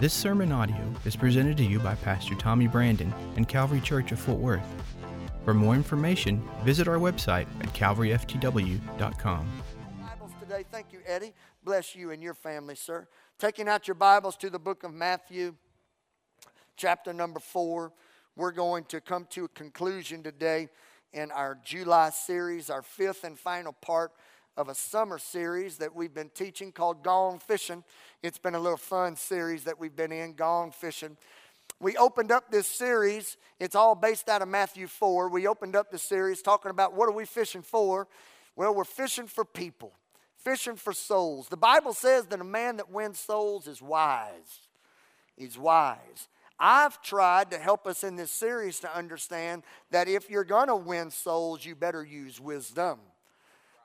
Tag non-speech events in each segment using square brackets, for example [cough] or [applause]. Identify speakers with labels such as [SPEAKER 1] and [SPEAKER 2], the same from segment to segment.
[SPEAKER 1] This sermon audio is presented to you by Pastor Tommy Brandon and Calvary Church of Fort Worth. For more information, visit our website at calvaryftw.com.
[SPEAKER 2] Bibles today. Thank you, Eddie. Bless you and your family, sir. Taking out your Bibles to the book of Matthew, chapter number four. We're going to come to a conclusion today in our July series, our fifth and final part of a summer series that we've been teaching called Gone Fishing. It's been a little fun series that we've been in, Gone Fishing. We opened up this series, it's all based out of Matthew 4. We opened up the series talking about what are we fishing for? Well, we're fishing for people, fishing for souls. The Bible says that a man that wins souls is wise. He's wise. I've tried to help us in this series to understand that if you're going to win souls, you better use wisdom.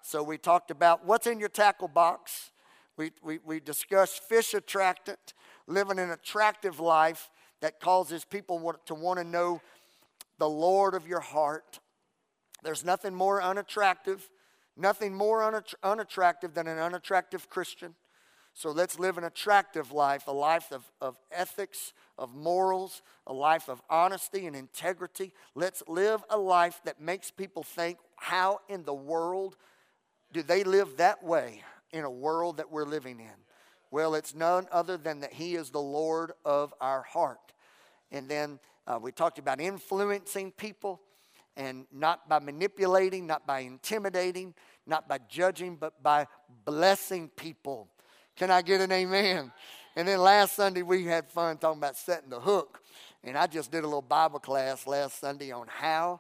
[SPEAKER 2] So we talked about what's in your tackle box. We, we, we discussed fish attractant, living an attractive life that causes people to want to know the Lord of your heart. There's nothing more unattractive, nothing more unattractive than an unattractive Christian. So let's live an attractive life, a life of, of ethics, of morals, a life of honesty and integrity. Let's live a life that makes people think, how in the world do they live that way in a world that we're living in? Well, it's none other than that He is the Lord of our heart. And then uh, we talked about influencing people and not by manipulating, not by intimidating, not by judging, but by blessing people. Can I get an amen? And then last Sunday we had fun talking about setting the hook. And I just did a little Bible class last Sunday on how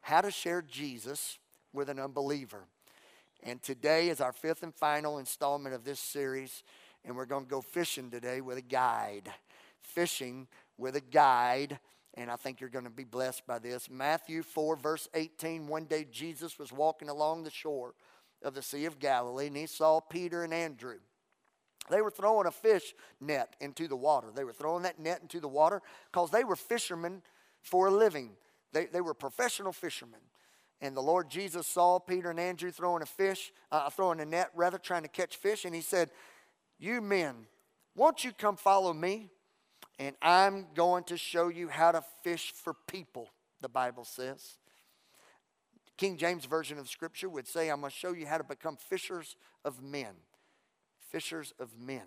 [SPEAKER 2] how to share Jesus with an unbeliever. And today is our fifth and final installment of this series. And we're going to go fishing today with a guide. Fishing with a guide. And I think you're going to be blessed by this. Matthew 4, verse 18. One day Jesus was walking along the shore of the Sea of Galilee, and he saw Peter and Andrew. They were throwing a fish net into the water. They were throwing that net into the water because they were fishermen for a living. They, they were professional fishermen. And the Lord Jesus saw Peter and Andrew throwing a fish, uh, throwing a net, rather, trying to catch fish. And he said, You men, won't you come follow me? And I'm going to show you how to fish for people, the Bible says. King James Version of Scripture would say, I'm going to show you how to become fishers of men. Fishers of men.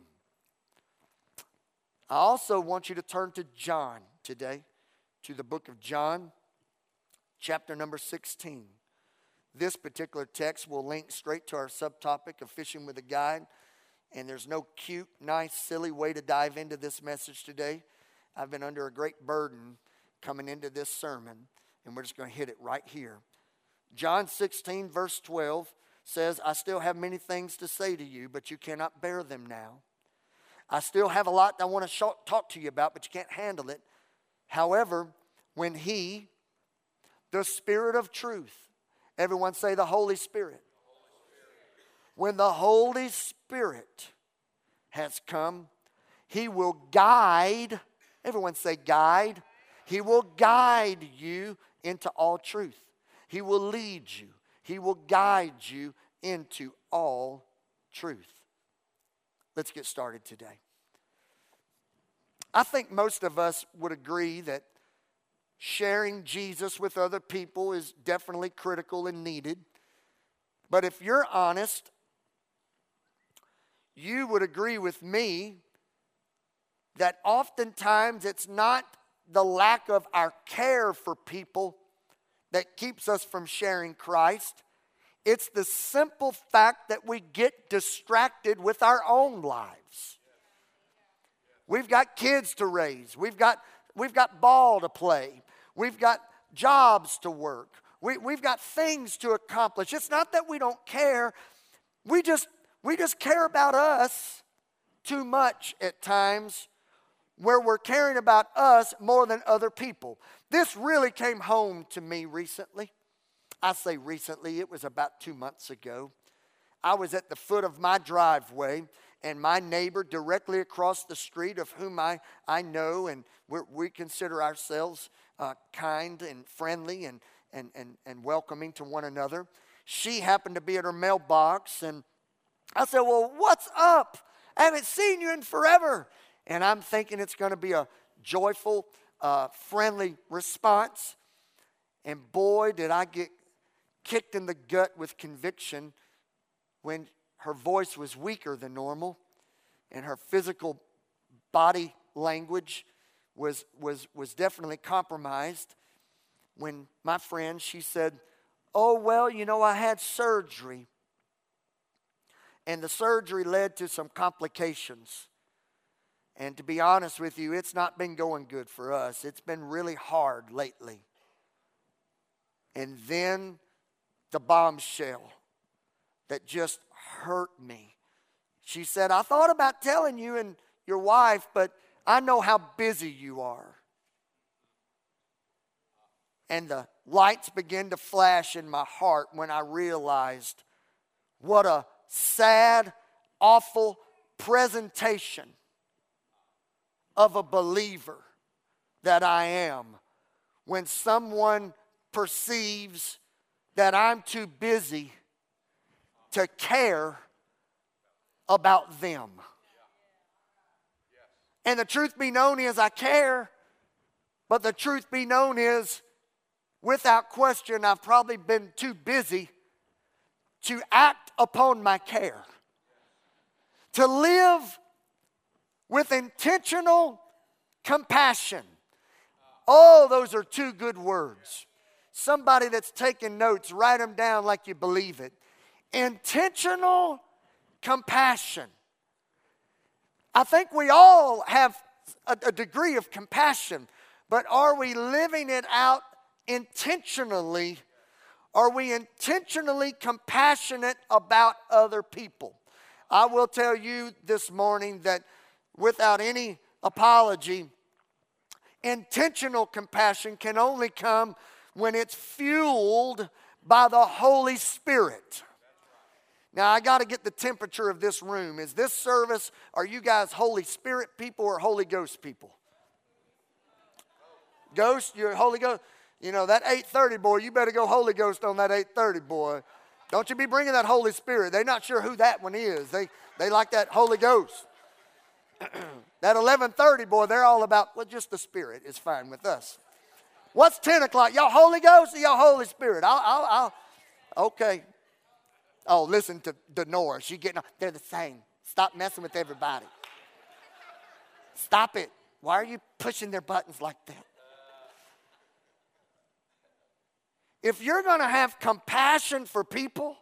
[SPEAKER 2] I also want you to turn to John today, to the book of John chapter number 16. This particular text will link straight to our subtopic of fishing with a guide. And there's no cute, nice, silly way to dive into this message today. I've been under a great burden coming into this sermon, and we're just going to hit it right here. John 16, verse 12 says, I still have many things to say to you, but you cannot bear them now. I still have a lot I want to talk to you about, but you can't handle it. However, when He, the Spirit of truth. Everyone say the Holy Spirit. When the Holy Spirit has come, He will guide. Everyone say guide. He will guide you into all truth. He will lead you. He will guide you into all truth. Let's get started today. I think most of us would agree that sharing Jesus with other people is definitely critical and needed. But if you're honest, you would agree with me that oftentimes it's not the lack of our care for people that keeps us from sharing Christ. It's the simple fact that we get distracted with our own lives. We've got kids to raise. We've got, we've got ball to play. We've got jobs to work. We, we've got things to accomplish. It's not that we don't care. We just, we just care about us too much at times where we're caring about us more than other people. This really came home to me recently. I say recently, it was about two months ago. I was at the foot of my driveway, and my neighbor directly across the street, of whom I, I know and we consider ourselves uh, kind and friendly and, and, and, and welcoming to one another. She happened to be at her mailbox, and I said, Well, what's up? I haven't seen you in forever. And I'm thinking it's going to be a joyful, uh, friendly response. And boy, did I get kicked in the gut with conviction when her voice was weaker than normal and her physical body language was, was, was definitely compromised. When my friend, she said, Oh, well, you know, I had surgery. And the surgery led to some complications. And to be honest with you, it's not been going good for us. It's been really hard lately. And then the bombshell that just hurt me. She said, I thought about telling you and your wife, but I know how busy you are. And the lights began to flash in my heart when I realized what a sad, awful presentation of a believer that I am when someone perceives that I'm too busy to care about them. And the truth be known is, I care, but the truth be known is, without question, I've probably been too busy to act upon my care. To live with intentional compassion. Oh, those are two good words. Somebody that's taking notes, write them down like you believe it. Intentional compassion. I think we all have a, a degree of compassion, but are we living it out intentionally? Are we intentionally compassionate about other people? I will tell you this morning that without any apology, intentional compassion can only come when it's fueled by the Holy Spirit. Now, I got to get the temperature of this room. Is this service, are you guys Holy Spirit people or Holy Ghost people? Ghost, you're Holy Ghost. You know, that 830 boy, you better go Holy Ghost on that 830 boy. Don't you be bringing that Holy Spirit. They're not sure who that one is. They, they like that Holy Ghost. [clears throat] that 1130 boy, they're all about, well, just the Spirit is fine with us. What's 10 o'clock? Y'all Holy Ghost or y'all Holy Spirit? I'll, I'll, I'll okay. Oh, listen to Denora. She getting, they're the same. Stop messing with everybody. Stop it. Why are you pushing their buttons like that? If you're going to have compassion for people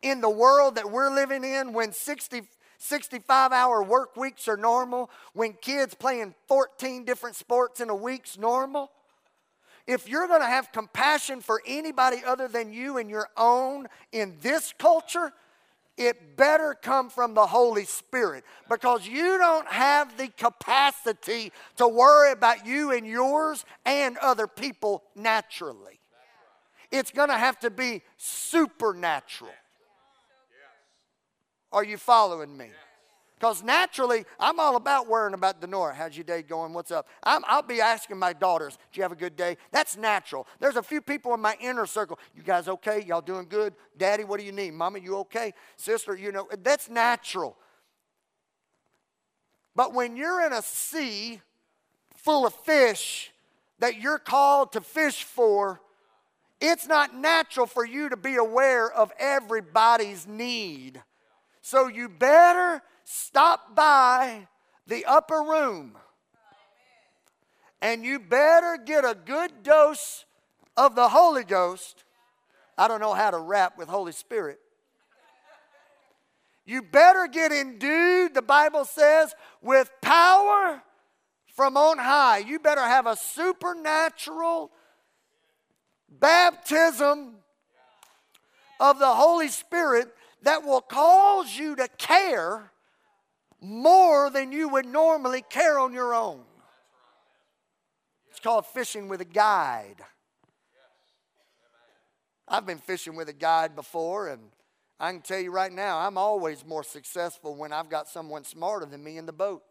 [SPEAKER 2] in the world that we're living in, when 60, 65 hour work weeks are normal, when kids playing 14 different sports in a week's normal, if you're going to have compassion for anybody other than you and your own in this culture, it better come from the Holy Spirit because you don't have the capacity to worry about you and yours and other people naturally. It's going to have to be supernatural. Are you following me? Because naturally, I'm all about worrying about Denora. How's your day going? What's up? i will be asking my daughters, Do you have a good day? That's natural. There's a few people in my inner circle. You guys okay? Y'all doing good? Daddy, what do you need? Mama, you okay? Sister, you know, that's natural. But when you're in a sea full of fish that you're called to fish for, it's not natural for you to be aware of everybody's need. So you better stop by the upper room and you better get a good dose of the Holy Ghost. I don't know how to rap with Holy Spirit. You better get endued, the Bible says, with power from on high. You better have a supernatural baptism of the Holy Spirit that will cause you to care more than you would normally care on your own. It's called fishing with a guide. I've been fishing with a guide before, and I can tell you right now, I'm always more successful when I've got someone smarter than me in the boat.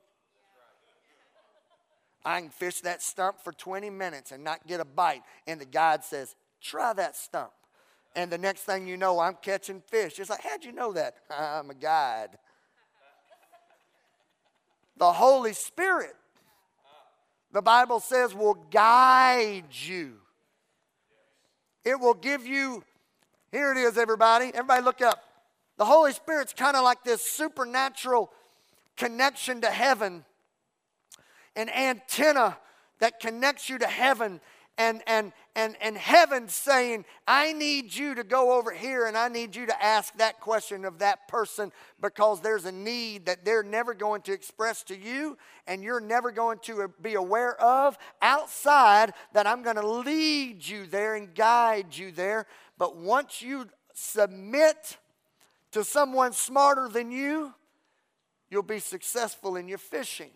[SPEAKER 2] I can fish that stump for 20 minutes and not get a bite, and the guide says, Try that stump. And the next thing you know, I'm catching fish. It's like, how'd you know that? [laughs] I'm a guide. The Holy Spirit, the Bible says, will guide you. It will give you, here it is, everybody. Everybody look up. The Holy Spirit's kind of like this supernatural connection to heaven, an antenna that connects you to heaven and, and, and, and heaven saying, I need you to go over here and I need you to ask that question of that person because there's a need that they're never going to express to you and you're never going to be aware of outside that I'm going to lead you there and guide you there. But once you submit to someone smarter than you, you'll be successful in your fishing.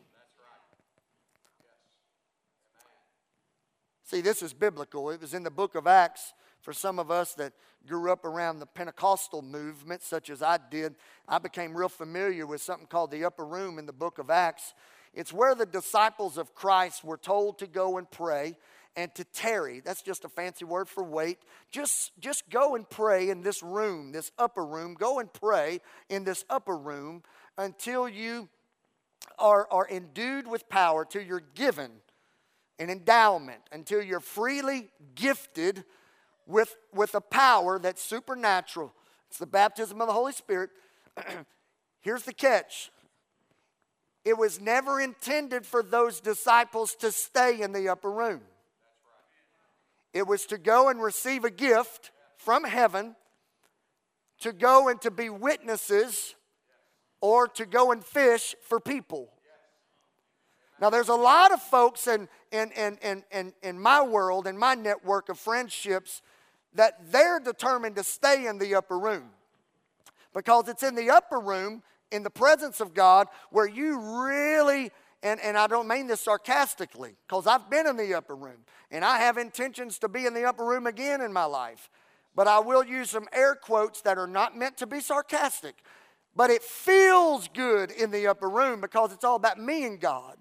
[SPEAKER 2] See, this is biblical. It was in the book of Acts for some of us that grew up around the Pentecostal movement, such as I did. I became real familiar with something called the upper room in the book of Acts. It's where the disciples of Christ were told to go and pray and to tarry. That's just a fancy word for wait. Just, just go and pray in this room, this upper room. Go and pray in this upper room until you are, are endued with power, till you're given an endowment until you're freely gifted with, with a power that's supernatural. It's the baptism of the Holy Spirit. [clears throat] Here's the catch it was never intended for those disciples to stay in the upper room, it was to go and receive a gift from heaven, to go and to be witnesses, or to go and fish for people. Now, there's a lot of folks in, in, in, in, in, in my world, in my network of friendships, that they're determined to stay in the upper room. Because it's in the upper room, in the presence of God, where you really, and, and I don't mean this sarcastically, because I've been in the upper room, and I have intentions to be in the upper room again in my life. But I will use some air quotes that are not meant to be sarcastic. But it feels good in the upper room because it's all about me and God.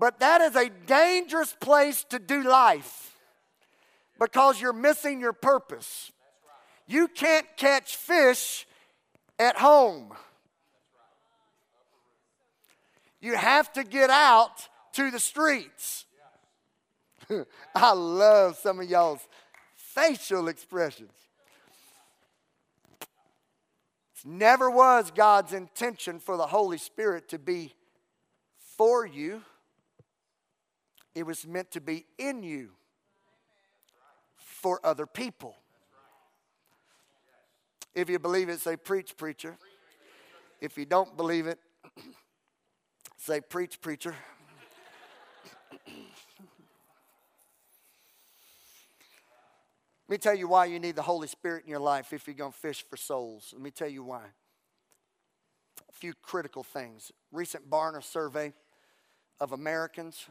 [SPEAKER 2] But that is a dangerous place to do life because you're missing your purpose. You can't catch fish at home. You have to get out to the streets. [laughs] I love some of y'all's facial expressions. It never was God's intention for the Holy Spirit to be for you. It was meant to be in you for other people. If you believe it, say, Preach, preacher. If you don't believe it, [clears throat] say, Preach, preacher. [clears throat] Let me tell you why you need the Holy Spirit in your life if you're going to fish for souls. Let me tell you why. A few critical things. Recent Barna survey of Americans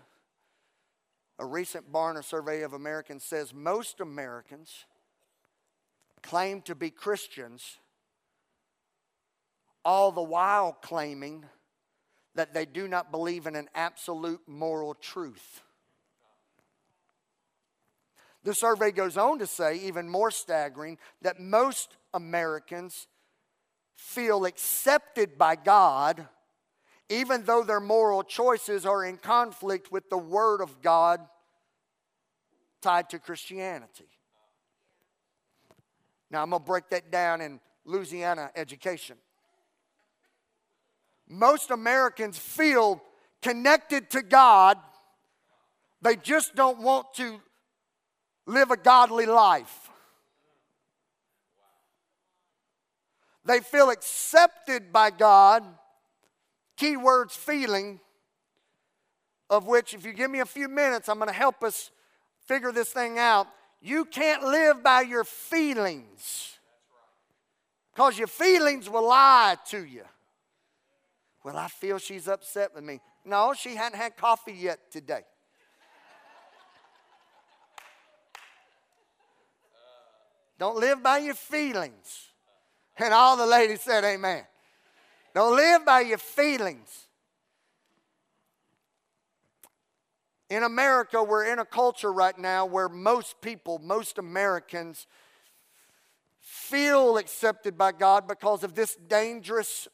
[SPEAKER 2] a recent Barna survey of Americans says most Americans claim to be Christians, all the while claiming that they do not believe in an absolute moral truth. The survey goes on to say, even more staggering, that most Americans feel accepted by God even though their moral choices are in conflict with the Word of God tied to Christianity. Now, I'm going to break that down in Louisiana education. Most Americans feel connected to God, they just don't want to live a godly life. They feel accepted by God key words feeling, of which, if you give me a few minutes, I'm going to help us figure this thing out. You can't live by your feelings because your feelings will lie to you. Well, I feel she's upset with me. No, she hadn't had coffee yet today. Don't live by your feelings. And all the ladies said, Amen. Don't live by your feelings. In America, we're in a culture right now where most people, most Americans, feel accepted by God because of this dangerous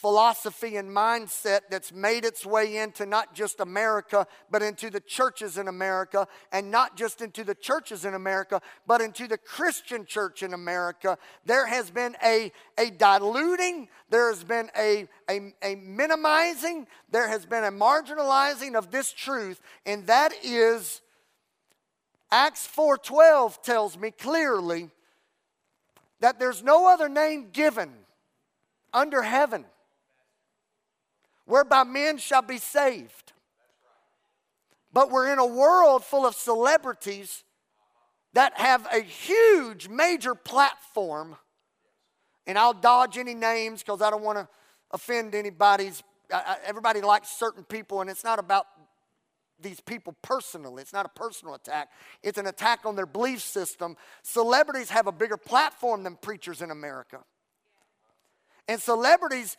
[SPEAKER 2] philosophy and mindset that's made its way into not just America, but into the churches in America, and not just into the churches in America, but into the Christian church in America. There has been a, a diluting, there has been a, a, a minimizing, there has been a marginalizing of this truth, and that is Acts 4:12 tells me clearly that there's no other name given under heaven whereby men shall be saved. But we're in a world full of celebrities that have a huge, major platform. And I'll dodge any names because I don't want to offend anybody's. everybody likes certain people, and it's not about these people personally. It's not a personal attack, it's an attack on their belief system. Celebrities have a bigger platform than preachers in America. And celebrities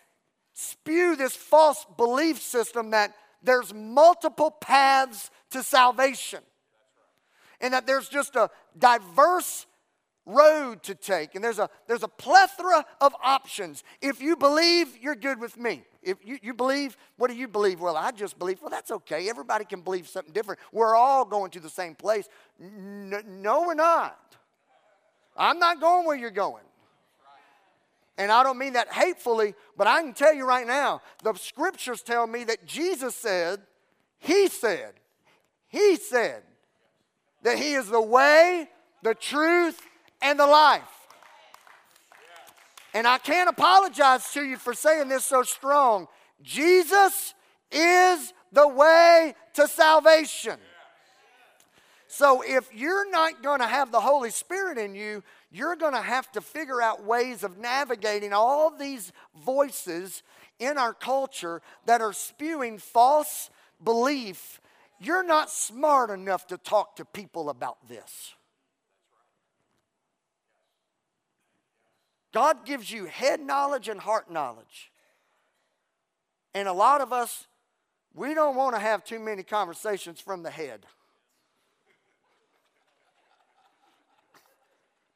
[SPEAKER 2] spew this false belief system that there's multiple paths to salvation. And that there's just a diverse road to take. And there's a there's a plethora of options. If you believe you're good with me. If you, you believe what do you believe? Well i just believe well that's okay. Everybody can believe something different. We're all going to the same place. No we're not. I'm not going where you're going and I don't mean that hatefully, but I can tell you right now, the scriptures tell me that Jesus said, He said, He said that He is the way, the truth, and the life. And I can't apologize to you for saying this so strong. Jesus is the way to salvation. So if you're not going to have the Holy Spirit in you, you're going to have to figure out ways of navigating all these voices in our culture that are spewing false belief. You're not smart enough to talk to people about this. God gives you head knowledge and heart knowledge. And a lot of us, we don't want to have too many conversations from the head.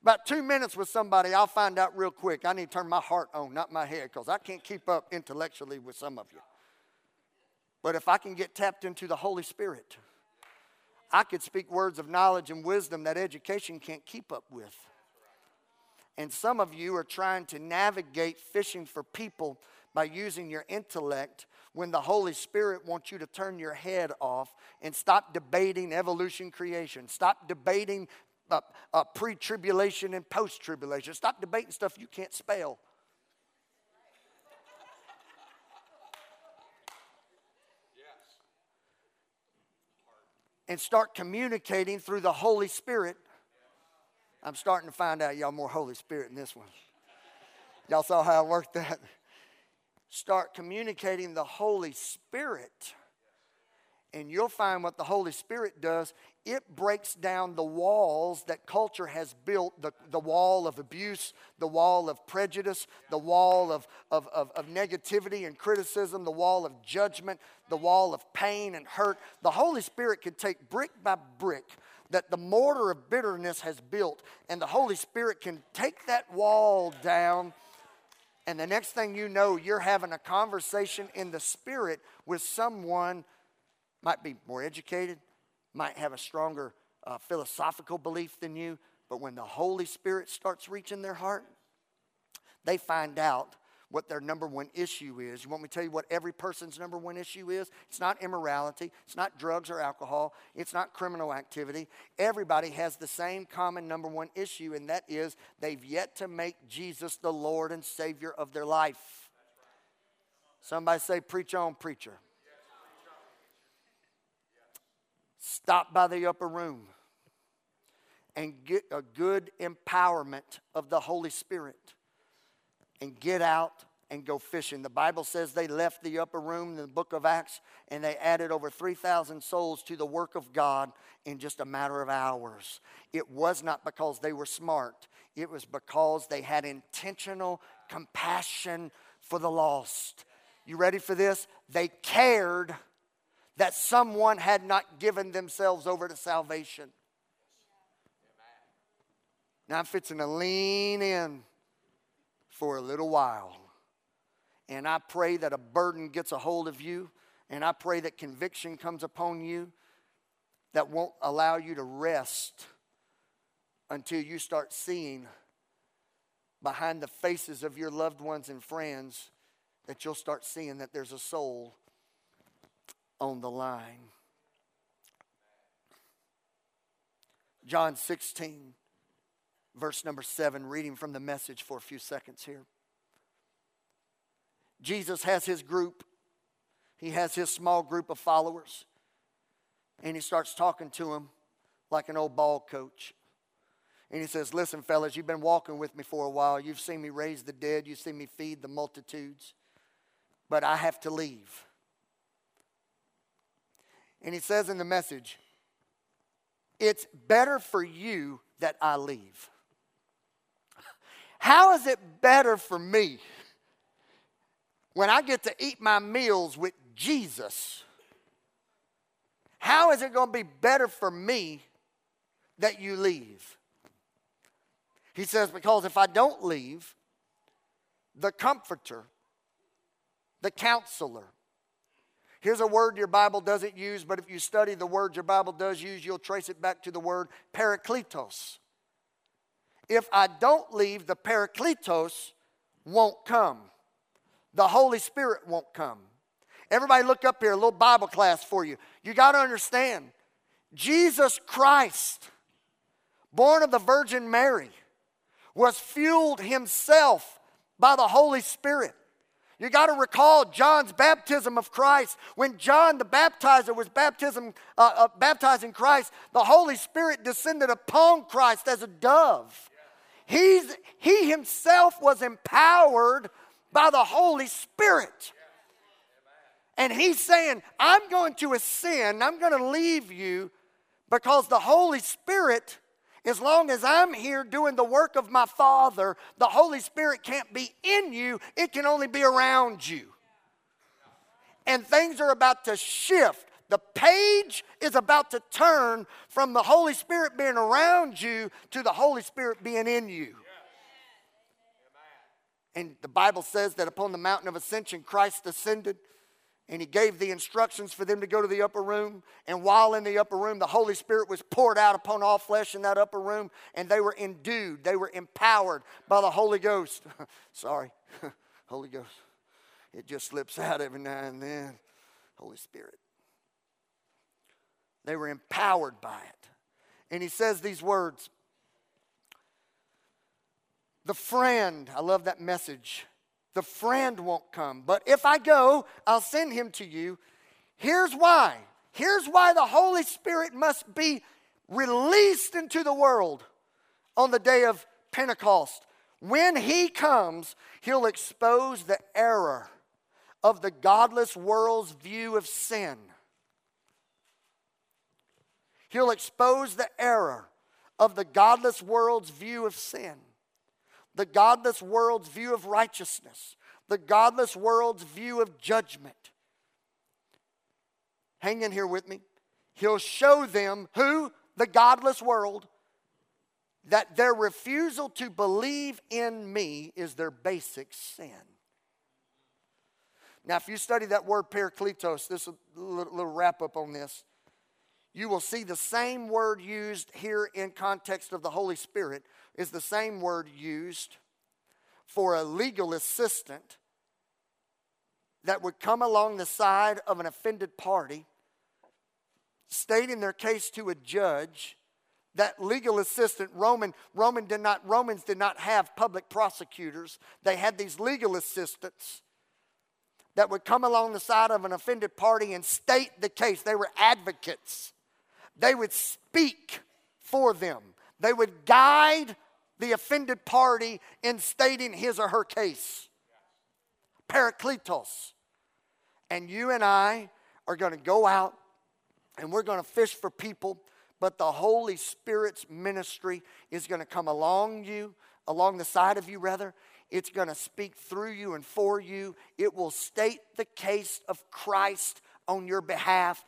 [SPEAKER 2] About two minutes with somebody, I'll find out real quick. I need to turn my heart on, not my head, because I can't keep up intellectually with some of you. But if I can get tapped into the Holy Spirit, I could speak words of knowledge and wisdom that education can't keep up with. And some of you are trying to navigate fishing for people by using your intellect when the Holy Spirit wants you to turn your head off and stop debating evolution creation. Stop debating uh, uh, pre tribulation and post tribulation. Stop debating stuff you can't spell. and start communicating through the Holy Spirit. I'm starting to find out y'all more Holy Spirit in this one. Y'all saw how I worked that. Start communicating the Holy Spirit and you'll find what the Holy Spirit does. It breaks down the walls that culture has built the, the wall of abuse, the wall of prejudice, the wall of, of, of, of negativity and criticism, the wall of judgment, the wall of pain and hurt. The Holy Spirit can take brick by brick that the mortar of bitterness has built, and the Holy Spirit can take that wall down. And the next thing you know, you're having a conversation in the Spirit with someone might be more educated, might have a stronger uh, philosophical belief than you, but when the Holy Spirit starts reaching their heart, they find out what their number one issue is. You want me to tell you what every person's number one issue is? It's not immorality, it's not drugs or alcohol, it's not criminal activity. Everybody has the same common number one issue, and that is they've yet to make Jesus the Lord and Savior of their life. Somebody say, Preach on, preacher. Stop by the upper room and get a good empowerment of the Holy Spirit and get out and go fishing. The Bible says they left the upper room in the book of Acts and they added over 3,000 souls to the work of God in just a matter of hours. It was not because they were smart, it was because they had intentional compassion for the lost. You ready for this? They cared that someone had not given themselves over to salvation. Now I'm fixing to lean in for a little while. And I pray that a burden gets a hold of you. And I pray that conviction comes upon you that won't allow you to rest until you start seeing behind the faces of your loved ones and friends that you'll start seeing that there's a soul on the line. John 16, verse number 7, reading from the message for a few seconds here. Jesus has his group, he has his small group of followers, and he starts talking to them like an old ball coach. And he says, Listen, fellas, you've been walking with me for a while. You've seen me raise the dead, you've seen me feed the multitudes, but I have to leave. And he says in the message, It's better for you that I leave. How is it better for me when I get to eat my meals with Jesus? How is it going to be better for me that you leave? He says, Because if I don't leave, the comforter, the counselor, Here's a word your Bible doesn't use, but if you study the word your Bible does use, you'll trace it back to the word parakletos. If I don't leave, the parakletos won't come. The Holy Spirit won't come. Everybody, look up here, a little Bible class for you. You got to understand Jesus Christ, born of the Virgin Mary, was fueled himself by the Holy Spirit. You got to recall John's baptism of Christ. When John the baptizer was baptism, uh, uh, baptizing Christ, the Holy Spirit descended upon Christ as a dove. He's, he himself was empowered by the Holy Spirit. And he's saying, I'm going to ascend, I'm going to leave you because the Holy Spirit as long as I'm here doing the work of my Father, the Holy Spirit can't be in you, it can only be around you. And things are about to shift. The page is about to turn from the Holy Spirit being around you to the Holy Spirit being in you. And the Bible says that upon the mountain of ascension, Christ ascended and he gave the instructions for them to go to the upper room. And while in the upper room, the Holy Spirit was poured out upon all flesh in that upper room, and they were endued, they were empowered by the Holy Ghost. [laughs] Sorry, [laughs] Holy Ghost. It just slips out every now and then. Holy Spirit. They were empowered by it. And he says these words The friend, I love that message the friend won't come. But if I go, I'll send him to you. Here's why. Here's why the Holy Spirit must be released into the world on the day of Pentecost. When he comes, he'll expose the error of the godless world's view of sin. He'll expose the error of the godless world's view of sin the godless world's view of righteousness, the godless world's view of judgment. Hang in here with me. He'll show them who, the godless world, that their refusal to believe in me is their basic sin. Now, if you study that word parakletos, this is a little wrap up on this. You will see the same word used here in context of the Holy Spirit is the same word used for a legal assistant that would come along the side of an offended party, stating their case to a judge. That legal assistant, Roman, Roman did not, Romans did not have public prosecutors. They had these legal assistants that would come along the side of an offended party and state the case. They were advocates. They would speak for them. They would guide the offended party in stating his or her case. Parakletos. And you and I are going to go out and we're going to fish for people, but the Holy Spirit's ministry is going to come along you, along the side of you, rather. It's going to speak through you and for you. It will state the case of Christ on your behalf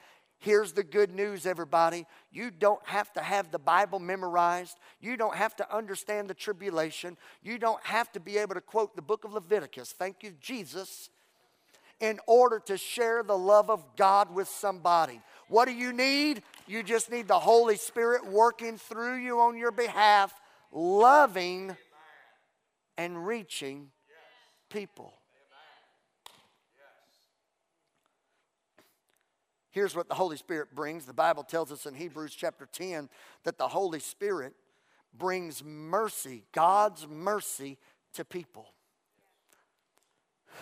[SPEAKER 2] Here's the good news, everybody. You don't have to have the Bible memorized. You don't have to understand the tribulation. You don't have to be able to quote the book of Leviticus. Thank you, Jesus. in order to share the love of God with somebody. What do you need? You just need the Holy Spirit working through you on your behalf, loving and reaching people. Here's what the Holy Spirit brings. The Bible tells us in Hebrews chapter 10 that the Holy Spirit brings mercy, God's mercy to people.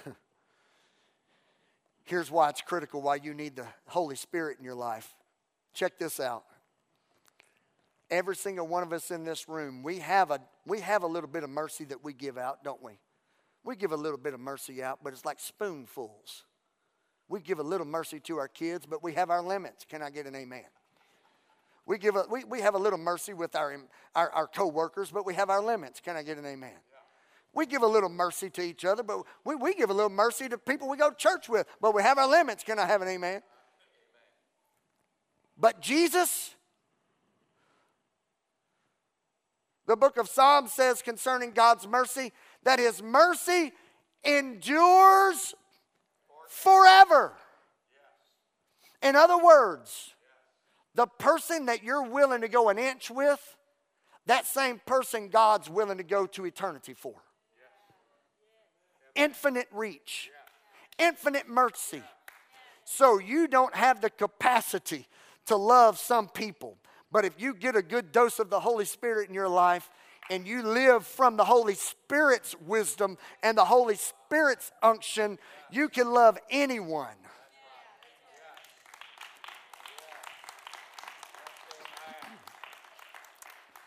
[SPEAKER 2] [laughs] Here's why it's critical why you need the Holy Spirit in your life. Check this out. Every single one of us in this room, we have a we have a little bit of mercy that we give out, don't we? We give a little bit of mercy out, but it's like spoonfuls. We give a little mercy to our kids, but we have our limits. Can I get an amen? We, give a, we, we have a little mercy with our, our, our co workers, but we have our limits. Can I get an amen? We give a little mercy to each other, but we, we give a little mercy to people we go to church with, but we have our limits. Can I have an amen? But Jesus, the book of Psalms says concerning God's mercy that his mercy endures forever. In other words, the person that you're willing to go an inch with, that same person God's willing to go to eternity for. Infinite reach, infinite mercy. So you don't have the capacity to love some people. But if you get a good dose of the Holy Spirit in your life and you live from the Holy Spirit's wisdom and the Holy Spirit's unction, you can love anyone.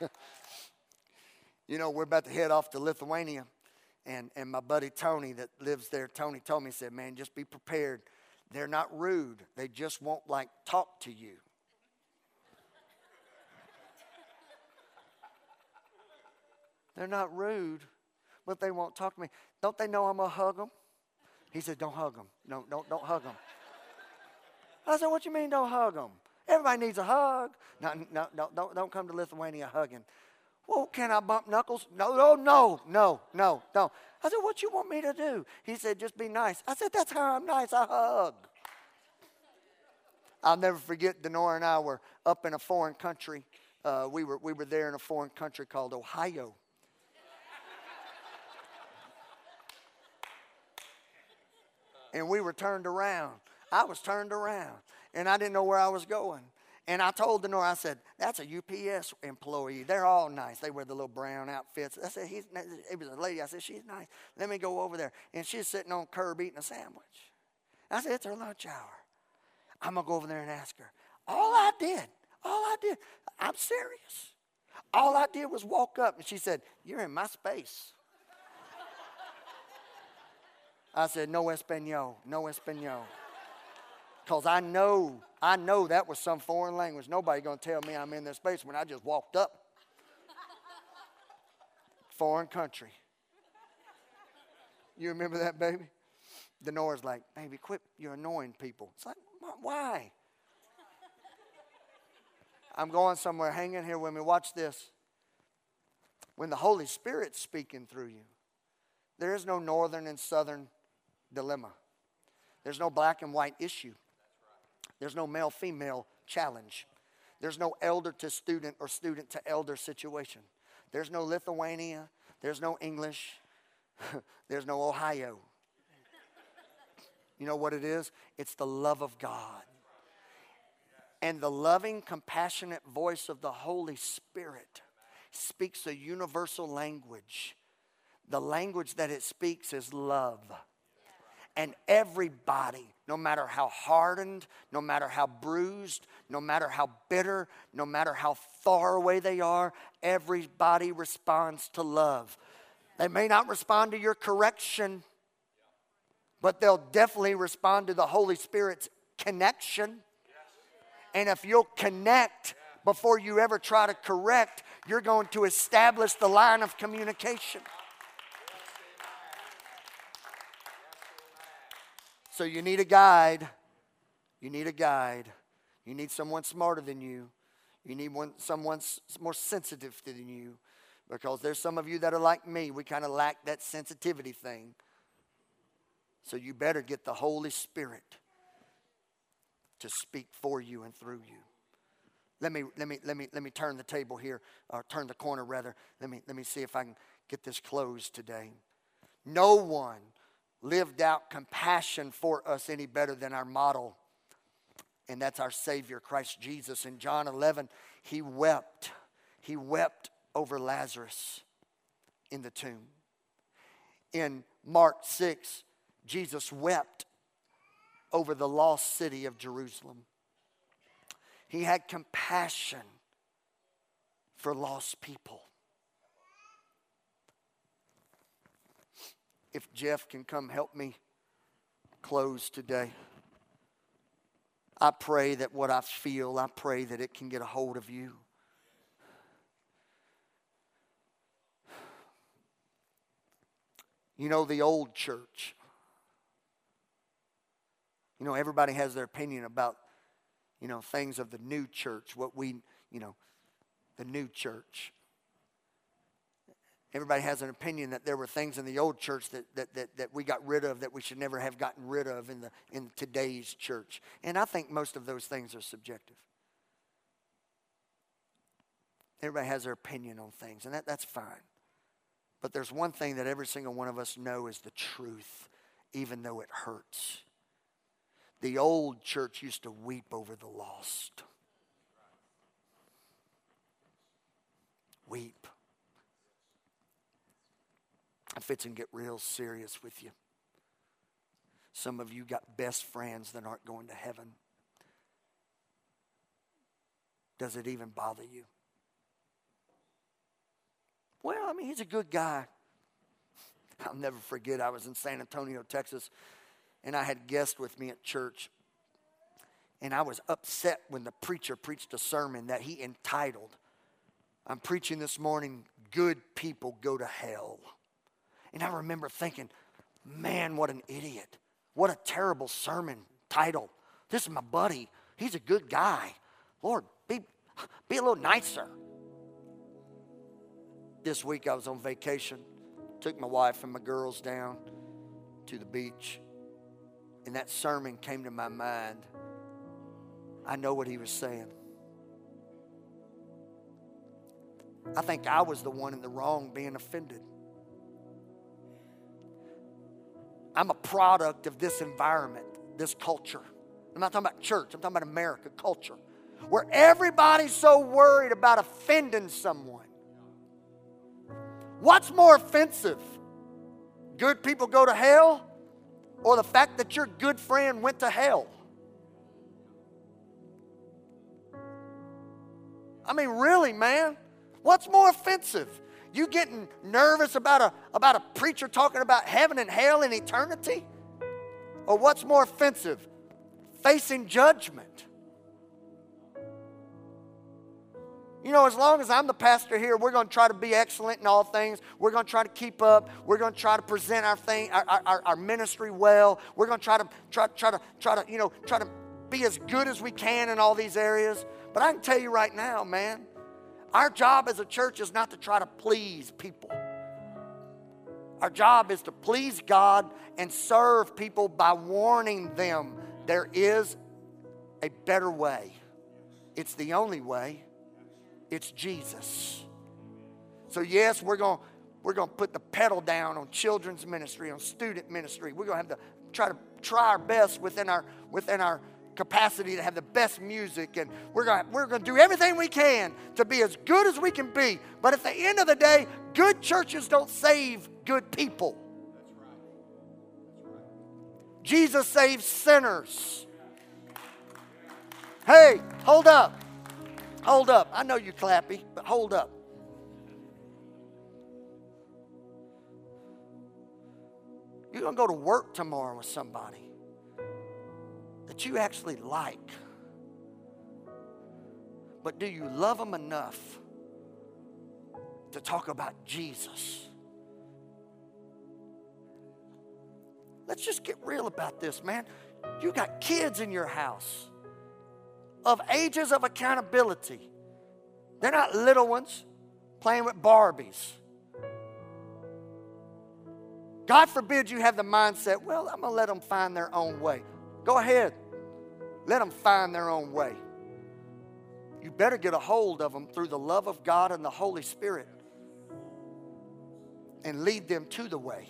[SPEAKER 2] [laughs] you know, we're about to head off to Lithuania. And, and my buddy Tony that lives there, Tony told me, said, man, just be prepared. They're not rude. They just won't like talk to you. They're not rude, but they won't talk to me. Don't they know I'm going to hug them? He said, Don't hug them. No, don't, don't hug them. I said, What you mean, don't hug them? Everybody needs a hug. No, no, no, don't, don't come to Lithuania hugging. Well, can I bump knuckles? No, no, no, no, no, no. I said, What you want me to do? He said, Just be nice. I said, That's how I'm nice. I hug. I'll never forget Denora and I were up in a foreign country. Uh, we, were, we were there in a foreign country called Ohio. And we were turned around. I was turned around, and I didn't know where I was going. And I told the Denora, I said, that's a UPS employee. They're all nice. They wear the little brown outfits. I said, he's, it was a lady. I said, she's nice. Let me go over there. And she's sitting on curb eating a sandwich. I said, it's her lunch hour. I'm going to go over there and ask her. All I did, all I did, I'm serious. All I did was walk up, and she said, you're in my space. I said, no Espanol, no Espanol. Because I know, I know that was some foreign language. Nobody to tell me I'm in this space when I just walked up. foreign country. You remember that, baby? Denora's like, baby, quit. You're annoying people. It's like, why? I'm going somewhere. Hang in here with me. Watch this. When the Holy Spirit's speaking through you, there is no northern and southern dilemma. There's no black and white issue. There's no male female challenge. There's no elder to student or student to elder situation. There's no Lithuania. There's no English. [laughs] There's no Ohio. You know what it is? It's the love of God. And the loving, compassionate voice of the Holy Spirit speaks a universal language. The language that it speaks is love. And everybody, no matter how hardened, no matter how bruised, no matter how bitter, no matter how far away they are, everybody responds to love. They may not respond to your correction, but they'll definitely respond to the Holy Spirit's connection. And if you'll connect before you ever try to correct, you're going to establish the line of communication. So you need a guide. You need a guide. You need someone smarter than you. You need one, someone more sensitive than you. Because there's some of you that are like me. We kind of lack that sensitivity thing. So you better get the Holy Spirit to speak for you and through you. Let me let me let me let me turn the table here, or turn the corner rather. Let me let me see if I can get this closed today. No one lived out compassion for us any better than our model, and that's our Savior, Christ Jesus. In John 11, he wept. He wept over Lazarus in the tomb. In Mark 6, Jesus wept over the lost city of Jerusalem. He had compassion for lost people. If Jeff can come help me close today. I pray that what I feel, I pray that it can get a hold of you. You know, the old church. You know, everybody has their opinion about, you know, things of the new church, what we, you know, the new church. Everybody has an opinion that there were things in the old church that, that, that, that we got rid of that we should never have gotten rid of in, the, in today's church. And I think most of those things are subjective. Everybody has their opinion on things, and that, that's fine. But there's one thing that every single one of us know is the truth, even though it hurts. The old church used to weep over the lost. Weep. If it's and get real serious with you. Some of you got best friends that aren't going to heaven. Does it even bother you? Well, I mean, he's a good guy. I'll never forget, I was in San Antonio, Texas, and I had guests with me at church. And I was upset when the preacher preached a sermon that he entitled, I'm preaching this morning, Good People Go to Hell. And I remember thinking, man, what an idiot. What a terrible sermon title. This is my buddy. He's a good guy. Lord, be, be a little nicer this week I was on vacation. Took my wife and my girls down to the beach. And that sermon came to my mind. I know what he was saying. I think I was the one in the wrong being offended. I'm a product of this environment, this culture. I'm not talking about church, I'm talking about America culture, where everybody's so worried about offending someone. What's more offensive? Good people go to hell or the fact that your good friend went to hell? I mean, really, man? What's more offensive? You getting nervous about a, about a preacher talking about heaven and hell and eternity? Or what's more offensive? Facing judgment. You know, as long as I'm the pastor here, we're going to try to be excellent in all things. We're going to try to keep up. We're going to try to present our thing, our, our, our ministry well. We're going to try to try, try to try to you know try to be as good as we can in all these areas. But I can tell you right now, man, our job as a church is not to try to please people. Our job is to please God and serve people by warning them there is a better way. It's the only way. It's Jesus. So, yes, we're going we're going to put the pedal down on children's ministry, on student ministry. We're going to have to try to try our best within our within our capacity to have the best music and we're going we're going to do everything we can to be as good as we can be. But at the end of the day, good churches don't save good people. Jesus saves sinners. Hey, hold up. Hold up. I know you're clappy, but hold up. You're going to go to work tomorrow with somebody that you actually like. But do you love them enough to talk about Jesus? Let's just get real about this, man. You got kids in your house of ages of accountability. They're not little ones playing with Barbies. God forbid you have the mindset, well, I'm going to let them find their own way. Go ahead. Let them find their own way. You better get a hold of them through the love of God and the Holy Spirit and lead them to the way.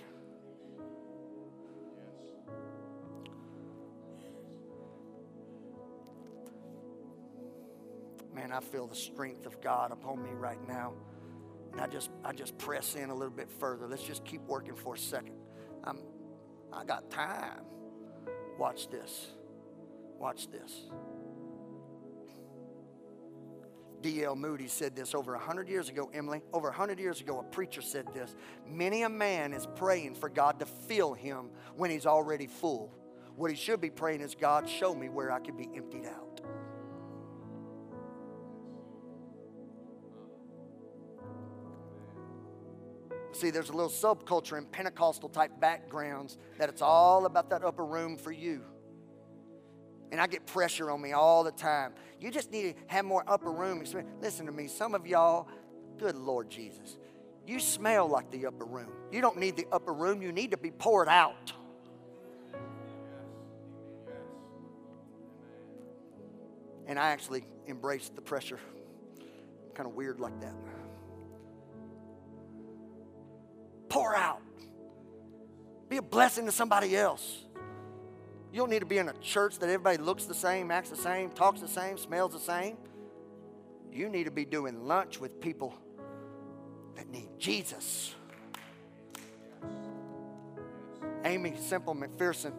[SPEAKER 2] Man, I feel the strength of God upon me right now. And I just I just press in a little bit further. Let's just keep working for a second. I'm I got time. Watch this. Watch this. D.L. Moody said this over 100 years ago, Emily. Over 100 years ago, a preacher said this Many a man is praying for God to fill him when he's already full. What he should be praying is, God, show me where I can be emptied out. See, there's a little subculture in Pentecostal type backgrounds that it's all about that upper room for you. And I get pressure on me all the time. You just need to have more upper room experience. Listen to me, some of y'all, good Lord Jesus, you smell like the upper room. You don't need the upper room, you need to be poured out. And I actually embraced the pressure. Kind of weird like that. Be a blessing to somebody else. You don't need to be in a church that everybody looks the same, acts the same, talks the same, smells the same. You need to be doing lunch with people that need Jesus. Aimee Semple McPherson,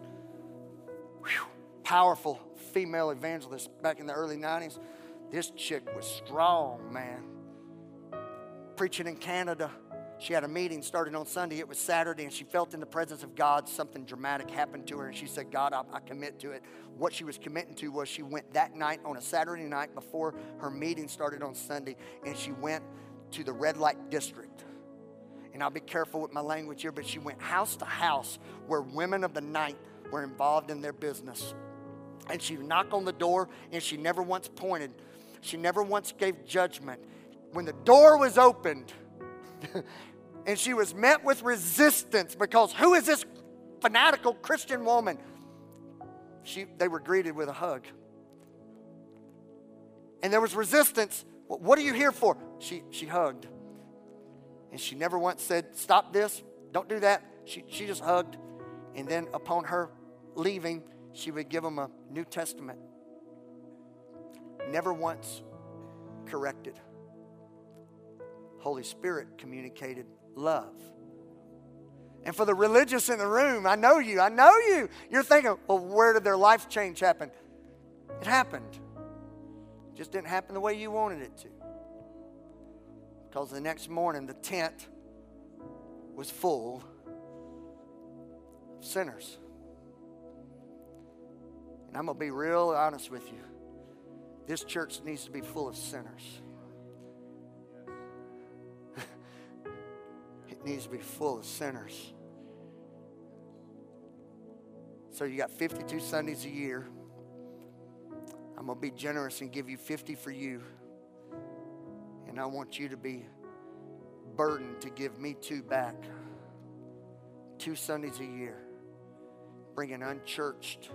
[SPEAKER 2] whew, powerful female evangelist back in the early 90s. This chick was strong, man. Preaching in Canada she had a meeting started on Sunday. It was Saturday, and she felt in the presence of God something dramatic happened to her. And she said, God, I, I, commit to it. What she was committing to was she went that night on a Saturday night before her meeting started on Sunday, and she went to the red light district. And I'll be careful with my language here, but she went house to house where women of the night were involved in their business. And she knocked on the door, and she never once pointed, she never once gave judgment. When the door was opened, [laughs] and she was met with resistance because who is this fanatical Christian woman? She, they were greeted with a hug. And there was resistance. What are you here for? She, she hugged. And she never once said, Stop this, don't do that. She, she just hugged. And then upon her leaving, she would give them a New Testament. Never once corrected. Holy Spirit communicated love. And for the religious in the room, I know you, I know you. You're thinking, well, where did their life change happen? It happened. It just didn't happen the way you wanted it to. Because the next morning, the tent was full of sinners. And I'm going to be real honest with you. This church needs to be full of sinners. Needs to be full of sinners. So you got 52 Sundays a year. I'm going to be generous and give you 50 for you. And I want you to be burdened to give me two back. Two Sundays a year. Bring an unchurched,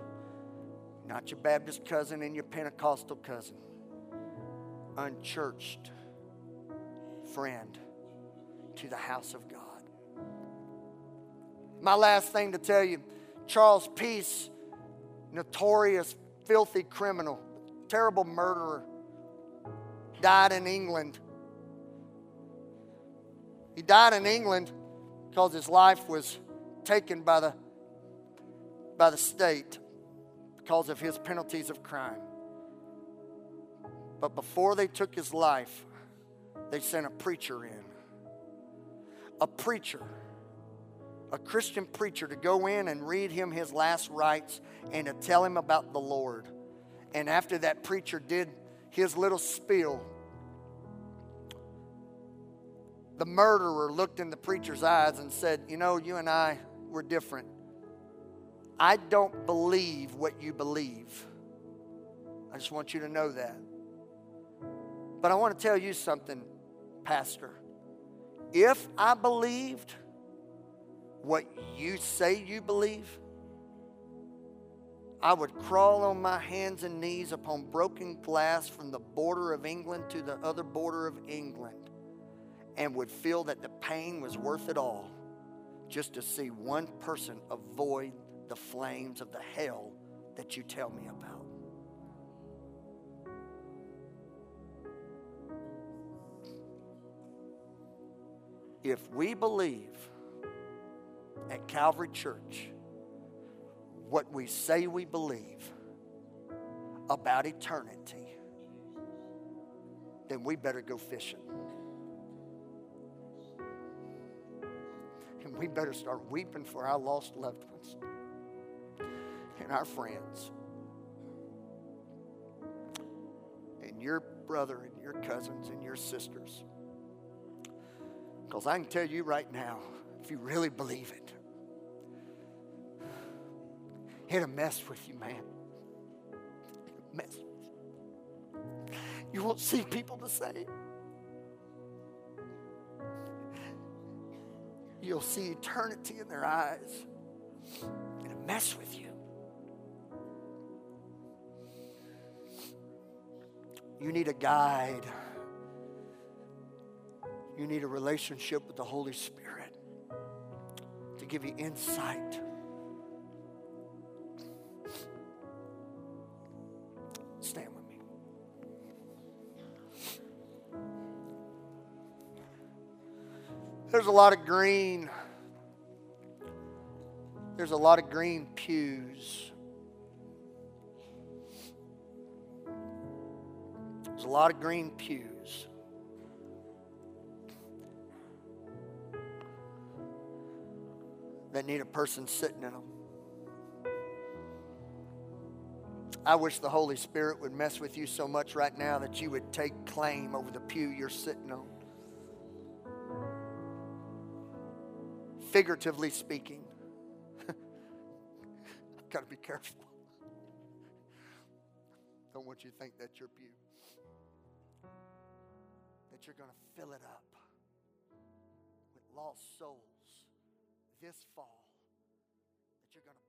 [SPEAKER 2] not your Baptist cousin and your Pentecostal cousin, unchurched friend to the house of God. My last thing to tell you Charles Peace, notorious, filthy criminal, terrible murderer, died in England. He died in England because his life was taken by the, by the state because of his penalties of crime. But before they took his life, they sent a preacher in. A preacher a Christian preacher to go in and read him his last rites and to tell him about the Lord. And after that preacher did his little spiel, the murderer looked in the preacher's eyes and said, You know, you and I, we're different. I don't believe what you believe. I just want you to know that. But I want to tell you something, Pastor. If I believed what you say you believe, I would crawl on my hands and knees upon broken glass from the border of England to the other border of England and would feel that the pain was worth it all just to see one person avoid the flames of the hell that you tell me about. If we believe at Calvary Church what we say we believe about eternity, then we better go fishing. And we better start weeping for our lost loved ones and our friends and your brother and your cousins and your sisters. Because I can tell you right now, if you really believe it, it'll mess with you, man. It'll mess. You won't see people the same. You'll see eternity in their eyes. It'll mess with you. You need a guide. You need a relationship with the Holy Spirit to give you insight. Stand with me. There's a lot of green. There's a lot of green pews. There's a lot of green pews. That need a person sitting in them. I wish the Holy Spirit would mess with you so much right now that you would take claim over the pew you're sitting on. Figuratively speaking, [laughs] I've got to be careful. Don't want you to think that's your pew. That you're going to fill it up with lost souls this fall that you're going to